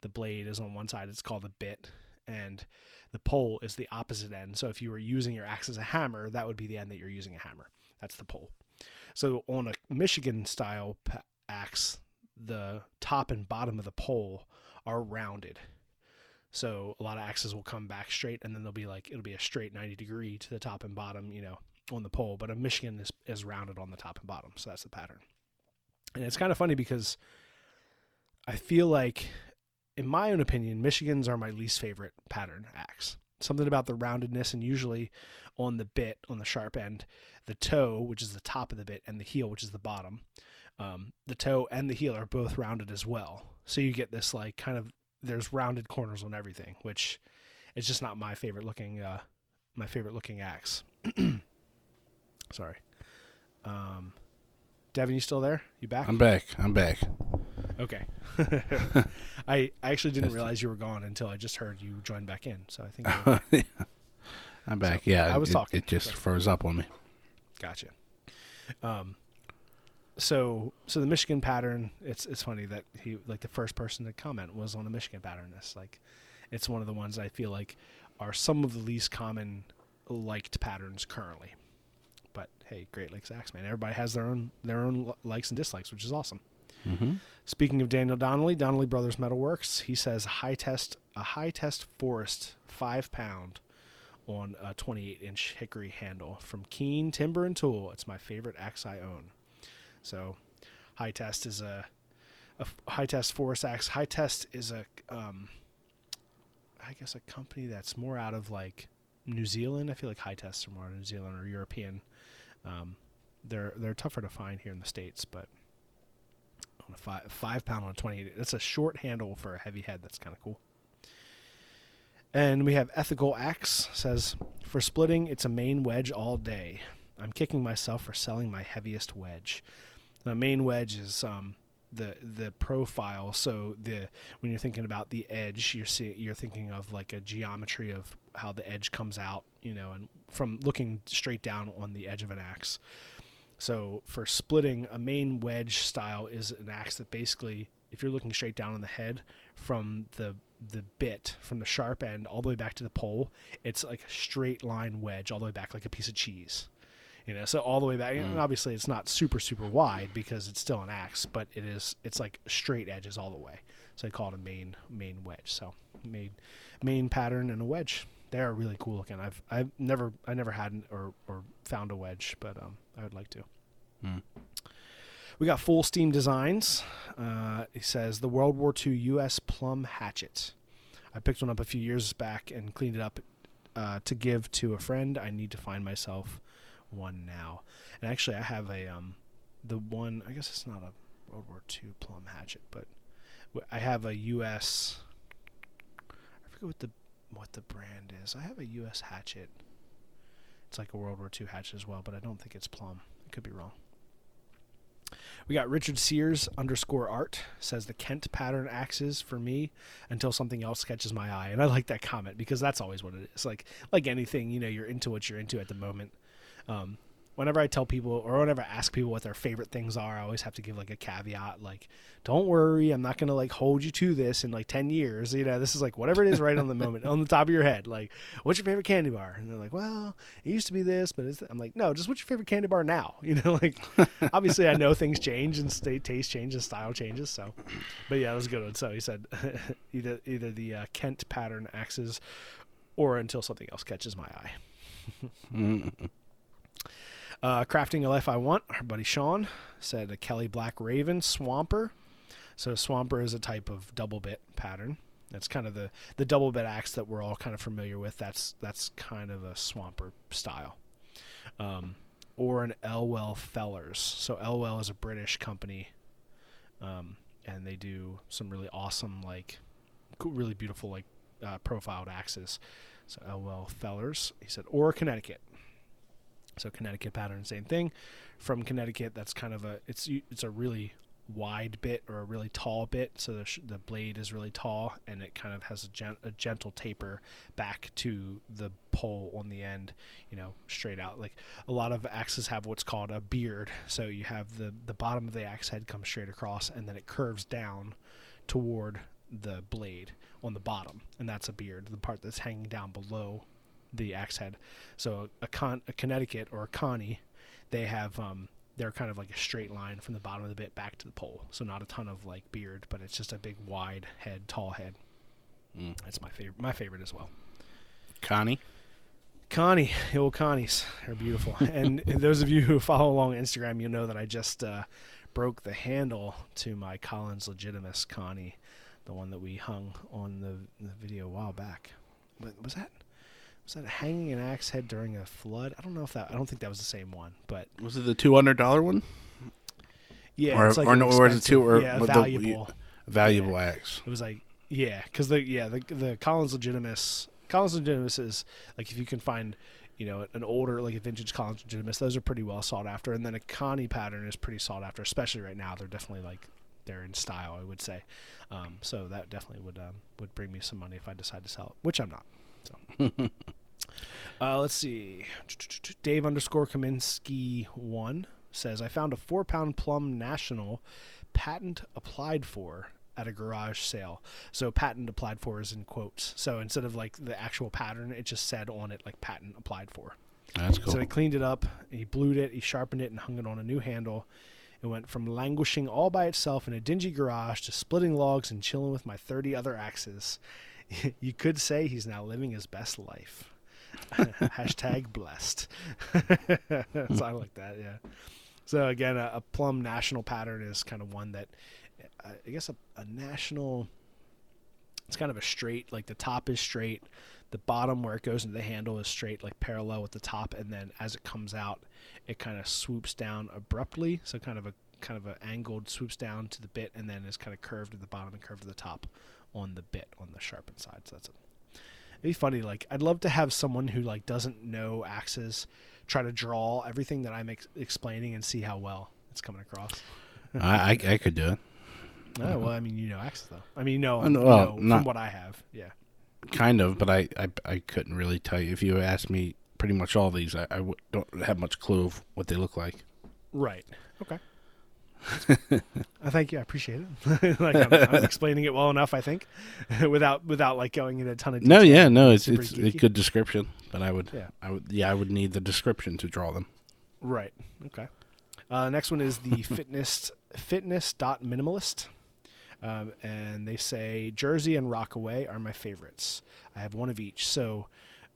the blade is on one side it's called a bit and the pole is the opposite end. So if you were using your axe as a hammer that would be the end that you're using a hammer. That's the pole. So on a michigan style axe the top and bottom of the pole are rounded so a lot of axes will come back straight, and then they'll be like it'll be a straight ninety degree to the top and bottom, you know, on the pole. But a Michigan is is rounded on the top and bottom, so that's the pattern. And it's kind of funny because I feel like, in my own opinion, Michigans are my least favorite pattern axe. Something about the roundedness, and usually on the bit, on the sharp end, the toe, which is the top of the bit, and the heel, which is the bottom. Um, the toe and the heel are both rounded as well. So you get this like kind of there's rounded corners on everything, which is just not my favorite looking uh, my favorite looking axe. (clears throat) Sorry. Um, Devon, you still there? You back? I'm back. I'm back. okay. (laughs) I I actually didn't realize you were gone until I just heard you join back in. So I think (laughs) I'm back. So, yeah, I was it, talking. It just froze up on me. Gotcha. Um, so so the Michigan pattern, it's it's funny that he like the first person to comment was on the Michigan pattern. It's like it's one of the ones I feel like are some of the least common liked patterns currently. But hey, Great Lakes Axe man, everybody has their own their own likes and dislikes, which is awesome. Mm-hmm. Speaking of Daniel Donnelly, Donnelly Brothers Metalworks, he says Hytest a Hytest forest five pound on a 28 inch hickory handle from Keen Timber and Tool. It's my favorite axe I own. So Hytest is a Hytest Force Axe. Hytest is a, um, I guess a company that's more out of like New Zealand. I feel like Hytests are more New Zealand or European. Um, they're they're tougher to find here in the states, but on a five five pound on a twenty eight, that's a short handle for a heavy head. That's kind of cool. And we have ethical axe says for splitting, it's a Maine wedge all day. I'm kicking myself for selling my heaviest wedge. The Maine wedge is um, the the profile. So the when you're thinking about the edge, you're see, you're thinking of like a geometry of how the edge comes out, you know, and from looking straight down on the edge of an axe. So for splitting, a Maine wedge style is an axe that basically, if you're looking straight down on the head from the the bit from the sharp end all the way back to the pole, it's like a straight line wedge all the way back, like a piece of cheese. You know, so all the way back. And obviously, it's not super super wide because it's still an axe, but it is. It's like straight edges all the way. So they call it a Maine Maine wedge. So Maine Maine pattern and a wedge. They are really cool looking. I've I've never I never had an, or or found a wedge, but um I would like to. Hmm. We got full steam designs. Uh, he says the World War II U.S. Plumb hatchet. I picked one up a few years back and cleaned it up uh, to give to a friend. I need to find myself one now. And actually, I have a um, the one. I guess it's not a World War II Plumb hatchet, but I have a U.S. I forget what the what the brand is. I have a U.S. hatchet. It's like a World War II hatchet as well, but I don't think it's Plumb. I could be wrong. We got Richard Sears underscore art says the Kent pattern axes for me until something else catches my eye, and I like that comment because that's always what it is. Like like anything, you know, you're into what you're into at the moment. Um, whenever I tell people or whenever I ask people what their favorite things are, I always have to give like a caveat, like, "Don't worry, I'm not gonna like hold you to this in like ten years." You know, this is like whatever it is right on the moment, on the top of your head. Like, what's your favorite candy bar? And they're like, "Well, it used to be this, but it's." I'm like, "No, just what's your favorite candy bar now?" (laughs) You know, like (laughs) obviously I know things change and state taste changes, style changes. So, but yeah, that was a good one. So he said (laughs) either either the uh, Kent pattern axes or until something else catches my eye. Uh, crafting a life I want. Our buddy Sean said a Kelly Black Raven Swamper. So Swamper is a type of double bit pattern. That's kind of the the double bit axe that we're all kind of familiar with. That's that's kind of a Swamper style. Um, or an Elwell Fellers. So Elwell is a British company, um, and they do some really awesome, like, cool, really beautiful, like, uh, profiled axes. So Elwell Fellers. He said, or Connecticut. So Connecticut pattern, same thing. From Connecticut, that's kind of a it's it's a really wide bit or a really tall bit. So the, sh- the blade is really tall and it kind of has a, gen- a gentle taper back to the pole on the end. You know, straight out. Like a lot of axes have what's called a beard. So you have the the bottom of the axe head comes straight across and then it curves down toward the blade on the bottom, and that's a beard. The part that's hanging down below the axe head. So a con a Connecticut or a Connie, they have um they're kind of like a straight line from the bottom of the bit back to the pole. So not a ton of like beard, but it's just a big wide head, tall head. Mm. That's my favorite my favorite as well. Connie. Connie, the old Connies are beautiful. (laughs) and those of you who follow along on Instagram, you know that I just uh, broke the handle to my Collins Legitimus Connie, the one that we hung on the, the video a while back. But was that was that hanging an axe head during a flood? I don't know if that. I don't think that was the same one, but Was it the two hundred dollar one? yeah, Or- it's like or no, or it two- or yeah, what the- valuable. Valuable axe. It was like yeah, because the yeah the the Collins Legitimus Collins Legitimus is like if you can find you know an older like a vintage Collins Legitimus, those are pretty well sought after, and then a Connie pattern is pretty sought after, especially right now. They're definitely like they're in style, I would say. Um, so that definitely would um, would bring me some money if I decide to sell it, which I'm not. So. (laughs) Uh, let's see. Dave underscore Kaminsky one says I found a four pound Plumb national patent applied for at a garage sale. So patent applied for is in quotes. So instead of like the actual pattern, it just said on it like patent applied for. That's cool. So he cleaned it up, he blued it, he sharpened it, and hung it on a new handle. It went from languishing all by itself in a dingy garage to splitting logs and chilling with my 30 other axes. (laughs) you could say he's now living his best life. (laughs) Hashtag blessed. (laughs) so I like that, yeah. So again, a, a Plumb national pattern is kind of one that uh, I guess a, a national. It's kind of a straight, like the top is straight, the bottom where it goes into the handle is straight, like parallel with the top, and then as it comes out, it kind of swoops down abruptly. So kind of a kind of an angled swoops down to the bit, and then is kind of curved at the bottom and curved at the top on the bit on the sharpened side. So that's it. It'd be funny. Like, I'd love to have someone who like doesn't know axes try to draw everything that I'm ex- explaining and see how well it's coming across. (laughs) I, I I could do it. Oh well, I mean, you know axes though. I mean, you know, no, you well, know from what I have. Yeah. Kind of, but I, I, I couldn't really tell you. If you asked me pretty much all these, I, I w- don't have much clue of what they look like. Right. Okay. (laughs) I thank you. I appreciate it. (laughs) like I'm, I'm (laughs) explaining it well enough, I think, without without like going into a ton of detail. No, yeah, no, it's Super it's a good description, but I would, Yeah. I would, yeah, I would need the description to draw them. Right. Okay. Uh, next one is the fitness fitness dot minimalist, um, and they say Jersey and Rockaway are my favorites. I have one of each. So,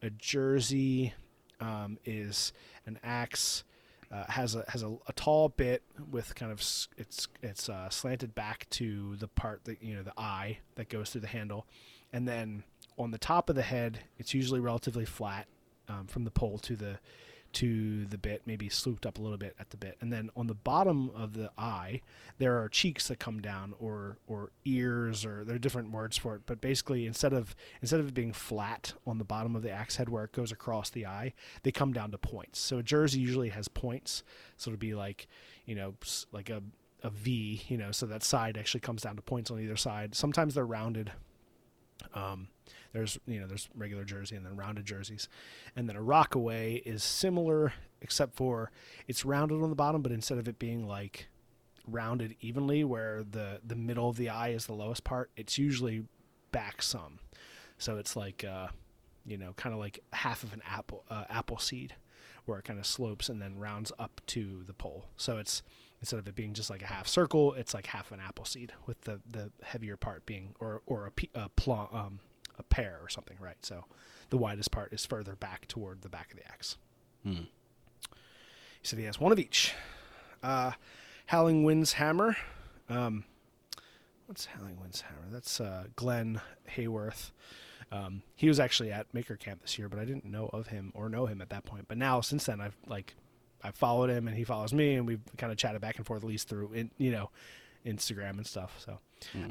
a Jersey um, is an axe. Uh, has a has a, a tall bit with kind of s- it's it's uh, slanted back to the part that you know the eye that goes through the handle, and then on the top of the head it's usually relatively flat um, from the pole to the to the bit, maybe slooped up a little bit at the bit, and then on the bottom of the eye there are cheeks that come down, or or ears, or there are different words for it. But basically, instead of instead of it being flat on the bottom of the axe head where it goes across the eye, they come down to points. So a jersey usually has points, so it'll be like you know like a a V, you know, so that side actually comes down to points on either side. Sometimes they're rounded. Um, there's you know there's regular jersey and then rounded jerseys, and then a rockaway is similar except for it's rounded on the bottom, but instead of it being like rounded evenly where the the middle of the eye is the lowest part, it's usually back some. So it's like uh, you know kind of like half of an apple uh, apple seed where it kind of slopes and then rounds up to the pole. So it's instead of it being just like a half circle, it's like half an apple seed with the the heavier part being or or a, a plum um a pear or something, right? So the widest part is further back toward the back of the axe. Hmm. He said he has one of each. Uh, Howling Winds Hammer. Um, what's Howling Winds Hammer? That's uh, Glenn Hayworth. Um, he was actually at Maker Camp this year, but I didn't know of him or know him at that point. But now, since then, I've like I followed him and he follows me, and we've kind of chatted back and forth at least through in, you know Instagram and stuff. So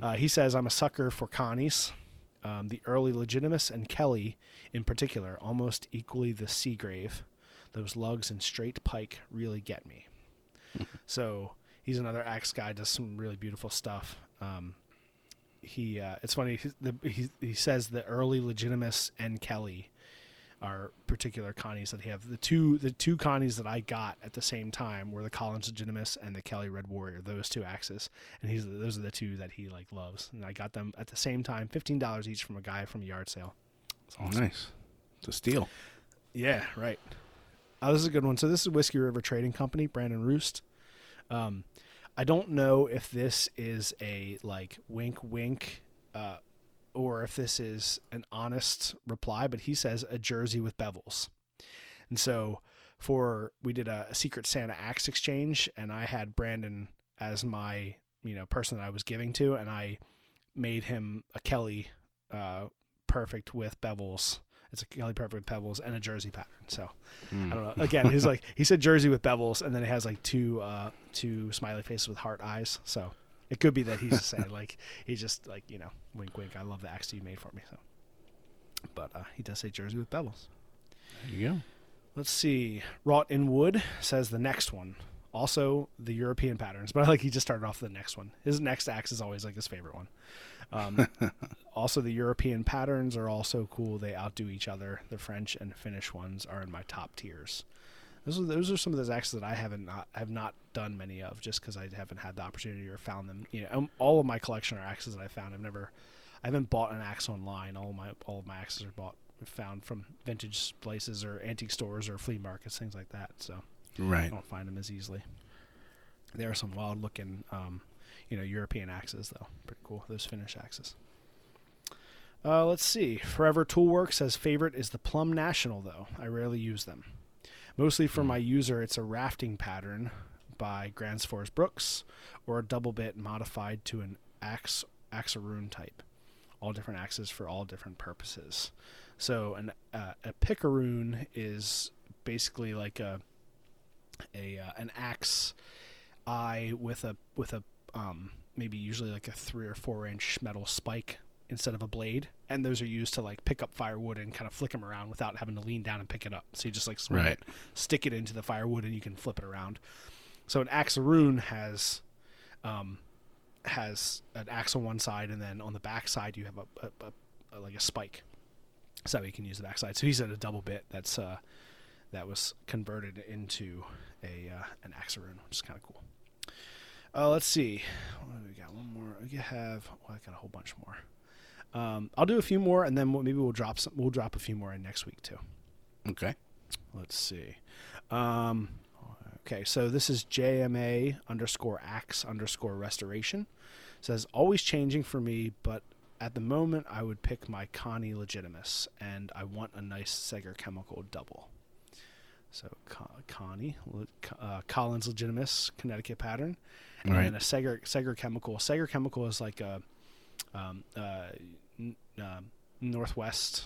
uh, he says I'm a sucker for Connie's. Um, the early Legitimus and Kelly, in particular, almost equally the Seagrave. Those lugs and straight pike really get me. (laughs) so he's another axe guy, does some really beautiful stuff. Um, he uh, it's funny he, the, he he says the early Legitimus and Kelly are particular Connies that he have. The two the two Connies that I got at the same time were the Collins Legitimus and the Kelly Red Warrior. Those two axes, and he's those are the two that he like loves. And I got them at the same time, fifteen dollars each from a guy from a yard sale. It's Oh, nice. It's a steal. Yeah, right. Oh, this is a good one. So this is Whiskey River Trading Company, Brandon Roost. Um, I don't know if this is a like wink, wink, uh, or if this is an honest reply, but he says a jersey with bevels. And so for we did a, Secret Santa axe exchange, and I had Brandon as my you know person that I was giving to, and I made him a Kelly uh, perfect with bevels. It's a Kelly perfect with bevels and a jersey pattern. So Hmm. I don't know. Again, he's like he said jersey with bevels, and then it has like two uh two smiley faces with heart eyes. So it could be that he's just saying like he's just like you know wink wink. I love the axe you made for me. So, but uh, he does say jersey with bevels. There you go. Let's see. Wrought in wood says the next one. Also the European patterns, (laughs) but I like he just started off the next one. His next axe is always like his favorite one. Um, (laughs) also, the European patterns are also cool. They outdo each other. The French and Finnish ones are in my top tiers. Those are those are some of those axes that I haven't not have not done many of, just because I haven't had the opportunity or found them. You know, um, all of my collection are axes that I found. I've never, I haven't bought an axe online. All of my all of my axes are bought found from vintage places or antique stores or flea markets, things like that. So right, I don't find them as easily. There are some wild looking, um, you know, European axes though. Pretty cool. Those Finnish axes. Uh, let's see. Forever Toolwork says favorite is the Plumb National though. I rarely use them. Mostly for Hmm. my user, it's a rafting pattern, by Gränsfors Bruks, or a double bit modified to an axe axaroon type. All different axes for all different purposes. So an uh, a picaroon is basically like a a uh, an axe eye with a with a um, maybe usually like a three or four inch metal spike instead of a blade, and those are used to like pick up firewood and kind of flick them around without having to lean down and pick it up. So you just like swing Right. it, stick it into the firewood, and you can flip it around. So an axaroon has um, has an axe on one side, and then on the back side you have a, a, a, a like a spike. So you can use the back side. So he's at a double bit. That's uh, that was converted into a uh, an axaroon, which is kind of cool. Uh, let's see. What do we got? One more. We have. Well, I got a whole bunch more. Um, I'll do a few more, and then we'll, maybe we'll drop some. We'll drop a few more in next week too. Okay. Let's see. Um, okay, so this is JMA underscore axe underscore restoration. says always changing for me, but at the moment I would pick my Connie Legitimus, and I want a nice Sager Chemical double. So Co- Connie, uh, Collins Legitimus Connecticut pattern, and Right. then a Sager Sager Chemical. Sager Chemical is like a um, uh, um, Northwest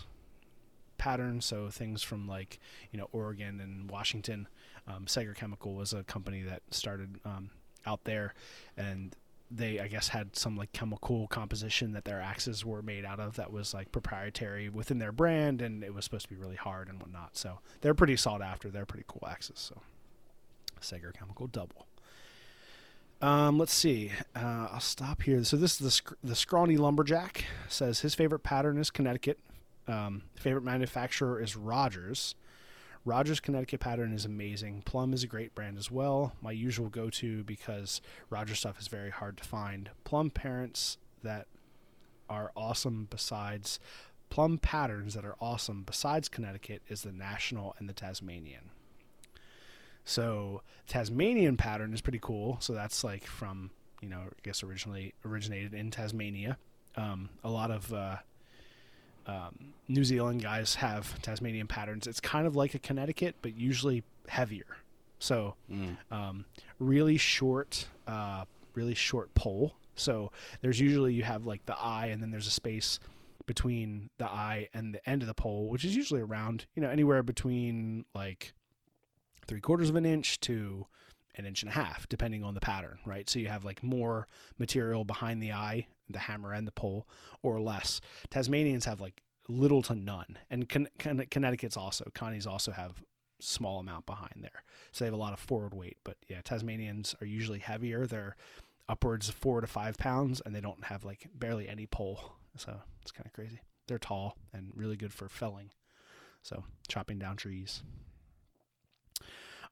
pattern. So things from like you know Oregon and Washington. Um, Sager Chemical was a company that started um, out there, and they I guess had some like chemical composition that their axes were made out of that was like proprietary within their brand, and it was supposed to be really hard and whatnot. So they're pretty sought after. They're pretty cool axes. So Sager Chemical double. Um, let's see. Uh, I'll stop here. So this is the sc- the scrawny lumberjack says his favorite pattern is Connecticut. Um, favorite manufacturer is Rogers. Rogers Connecticut pattern is amazing. Plumb is a great brand as well. My usual go-to because Rogers stuff is very hard to find. Plumb parents that are awesome besides Plumb patterns that are awesome besides Connecticut is the National and the Tasmanian. So Tasmanian pattern is pretty cool. So that's like from you know I guess originally originated in Tasmania. Um, a lot of uh, um, New Zealand guys have Tasmanian patterns. It's kind of like a Connecticut, but usually heavier. So Mm. um, really short, uh, really short pole. So there's usually you have like the eye, and then there's a space between the eye and the end of the pole, which is usually around you know anywhere between like three quarters of an inch to an inch and a half, depending on the pattern, right? So you have like more material behind the eye, the hammer and the pole, or less. Tasmanians have like little to none, and Con- Con- Connecticut's also Connie's also have small amount behind there, so they have a lot of forward weight. But yeah, Tasmanians are usually heavier. They're upwards of four to five pounds, and they don't have like barely any pole, so it's kind of crazy. They're tall and really good for felling, so chopping down trees.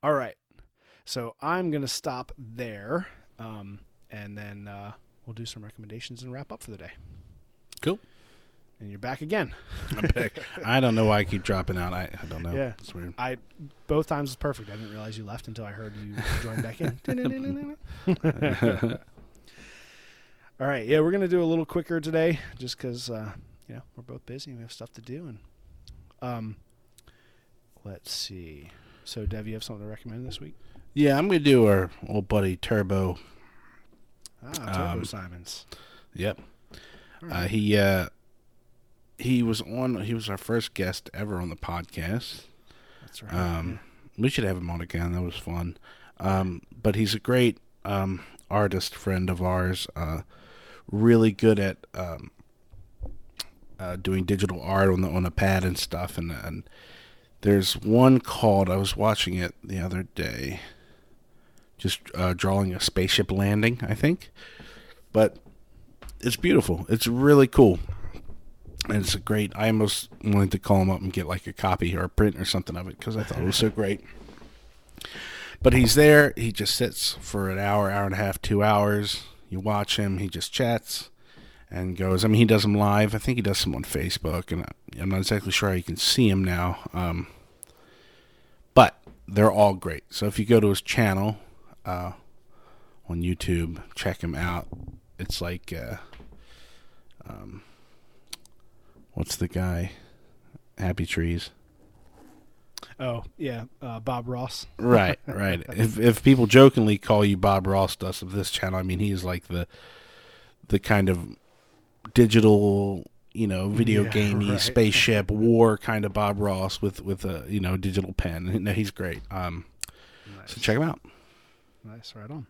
All right. So I'm going to stop there. Um, and then uh, we'll do some recommendations and wrap up for the day. Cool. And you're back again. I'm back. (laughs) I don't know why I keep dropping out. I, I don't know. Yeah. It's weird. I both times was perfect. I didn't realize you left until I heard you join back in. (laughs) (laughs) All right, yeah, we're gonna do a little quicker today, just because uh, you know we're both busy and we have stuff to do. And um, let's see. So, Dev, you have something to recommend this week? Yeah, I'm gonna do our old buddy Turbo. Ah, Turbo Um, Symonds. Yep. Uh, he uh, he was on. He was our first guest ever on the podcast. That's right. Um, we should have him on again. That was fun. Um, but he's a great um, artist friend of ours. Uh, really good at um, uh, doing digital art on the on a pad and stuff. And and there's one called. I was watching it the other day. Just uh, drawing a spaceship landing, I think. But it's beautiful. It's really cool. And it's a great. I almost wanted to call him up and get like a copy or a print or something of it because I thought it was so great. But he's there. He just sits for an hour, hour and a half, two hours. You watch him. He just chats and goes. I mean, he does them live. I think he does some on Facebook, and I'm not exactly sure how you can see him now. Um, but they're all great. So if you go to his channel uh, on YouTube, check him out. It's like, uh, um, what's the guy? Happy Trees. Oh yeah, uh, Bob Ross. Right, (laughs) right. if if people jokingly call you Bob Ross does of this channel, I mean he's like the the kind of digital, you know, video Yeah, gamey right. spaceship war kind of Bob Ross with with a you know digital pen. (laughs) No, he's great. Um, Nice. so check him out. Nice, right on.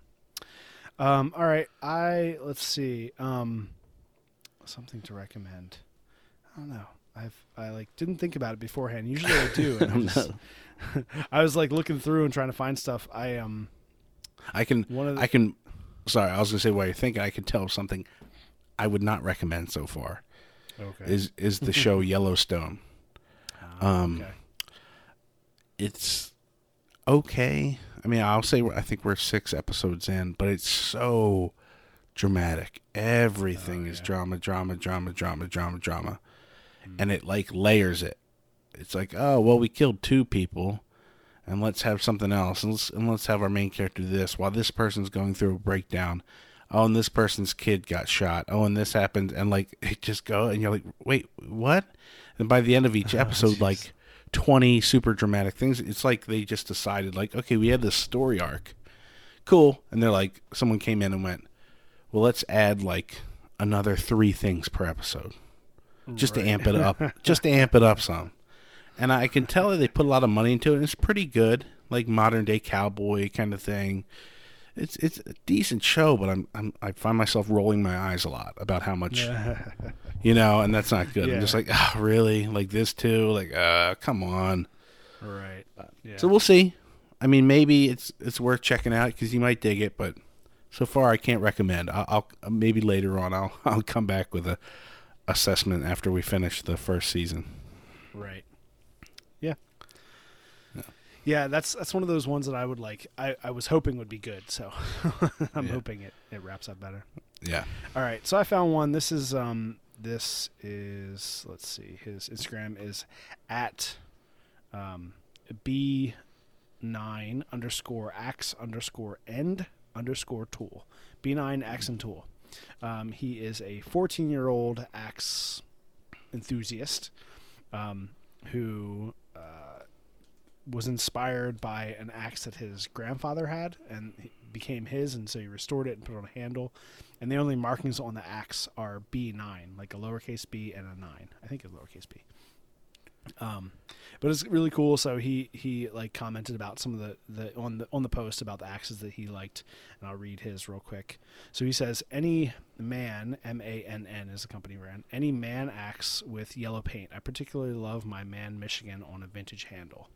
Um, all right, I let's see. Um, something to recommend. I don't know. I've I like didn't think about it beforehand. Usually I do. And (laughs) I, just, (laughs) I was like looking through and trying to find stuff. I um I can one of the I can. Sorry, I was gonna say while you're thinking, I can tell something I would not recommend so far okay. is is the show (laughs) Yellowstone. um, okay. It's okay. I mean, I'll say I think we're six episodes in, but it's so dramatic. Everything is yeah. drama, drama, drama, drama, drama, drama, and it like layers it. It's like, oh well, we killed two people, and let's have something else, and let's and let's have our main character do this while this person's going through a breakdown. Oh, and this person's kid got shot. Oh, and this happened, and like (laughs) it just go, and you're like, wait, what? And by the end of each (laughs) oh, episode, jeez. like 20 super dramatic things. It's like they just decided, like, okay, we had this story arc. Cool. And they're like, someone came in and went, well, let's add like another three things per episode just to amp it up, just to amp it up some. And I can tell that they put a lot of money into it. And it's pretty good, like modern day cowboy kind of thing. It's it's a decent show, but I'm, I'm I find myself rolling my eyes a lot about how much (laughs) you know, and that's not good. I'm just like, oh, really? Like this too? Like, uh, come on. right. Yeah. So we'll see. I mean, maybe it's it's worth checking out because you might dig it, but so far I can't recommend. I'll, I'll maybe later on I'll (laughs) I'll come back with a assessment after we finish the first season. Right. Yeah. That's that's one of those ones that I would like. I, I was hoping would be good, so (laughs) I'm Yeah. hoping it, it wraps up better. Yeah. All right, so I found one. This is um this is let's see. His Instagram is at um b nine underscore axe underscore end underscore tool b nine axe and tool. Um, he is a 14 year old axe enthusiast um, who uh, was inspired by an axe that his grandfather had and became his, and so he restored it and put it on a handle. And the only markings on the axe are B9, like a lowercase b and a 9. I think it's lowercase b. Um, but it's really cool. So he he like commented about some of the, the on the on the post about the axes that he liked, and I'll read his real quick. So he says, any man, M A N N is a company brand, any man axe with yellow paint. I particularly love my man Michigan on a vintage handle.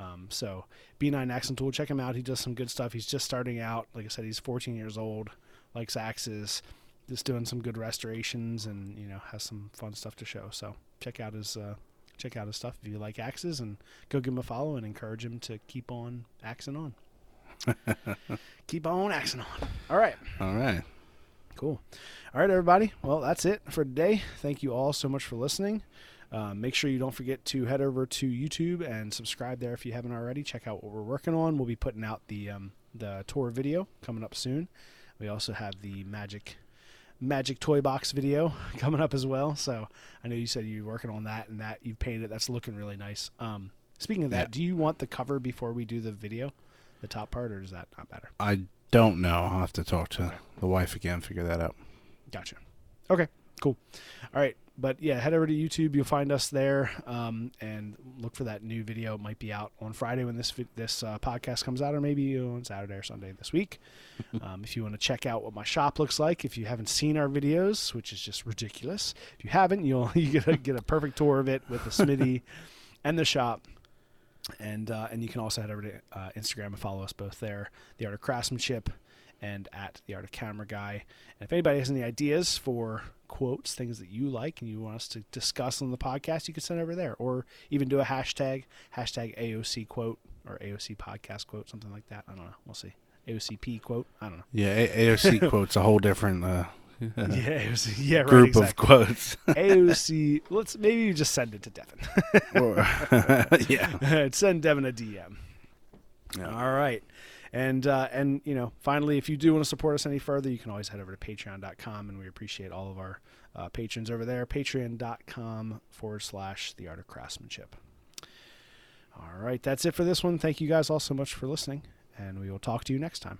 Um, so B9 Axe and Tool, check him out. He does some good stuff. He's just starting out. Like I said, he's 14 years old, likes axes, just doing some good restorations, and you know has some fun stuff to show. So check out his uh, check out his stuff if you like axes, and go give him a follow and encourage him to keep on axing on. (laughs) keep on axing on. All right. All right. Cool. All right, everybody. Well, that's it for today. Thank you all so much for listening. Um, make sure you don't forget to head over to YouTube and subscribe there if you haven't already. Check out what we're working on. We'll be putting out the um, the tour video coming up soon. We also have the magic magic toy box video (laughs) coming up as well. So I know you said you're working on that and that you've painted. That's looking really nice. Um, speaking of that, Yeah. do you want the cover before we do the video, the top part, or does that not matter? I don't know. I'll have to talk to Okay. the wife again, figure that out. Gotcha. Okay, cool. All right, but yeah, head over to YouTube. You'll find us there, um, and look for that new video. It might be out on Friday when this this uh, podcast comes out, or maybe on Saturday or Sunday this week. (laughs) um, if you want to check out what my shop looks like, if you haven't seen our videos, which is just ridiculous, if you haven't, you'll (laughs) you get a, get a perfect tour of it with the Smitty (laughs) and the shop. And uh, and you can also head over to uh, Instagram and follow us both there, the Art of Craftsmanship, and at the Art of Camera Guy. And if anybody has any ideas for quotes, things that you like, and you want us to discuss on the podcast, you can send over there, or even do a hashtag hashtag AOC quote or AOC podcast quote, something like that. I don't know. We'll see. AOCP quote. I don't know. Yeah, a- AOC (laughs) quotes a whole different uh, (laughs) yeah, AOC, yeah, right. group exactly. of quotes. (laughs) AOC. Let's maybe you just send it to Devon. Or- yeah. send Devon a DM. Yeah. All right. And uh, and you know, finally, if you do want to support us any further, you can always head over to patreon.com and we appreciate all of our uh, patrons over there. Patreon.com forward slash the art of craftsmanship. All right, that's it for this one. Thank you guys all so much for listening, and we will talk to you next time.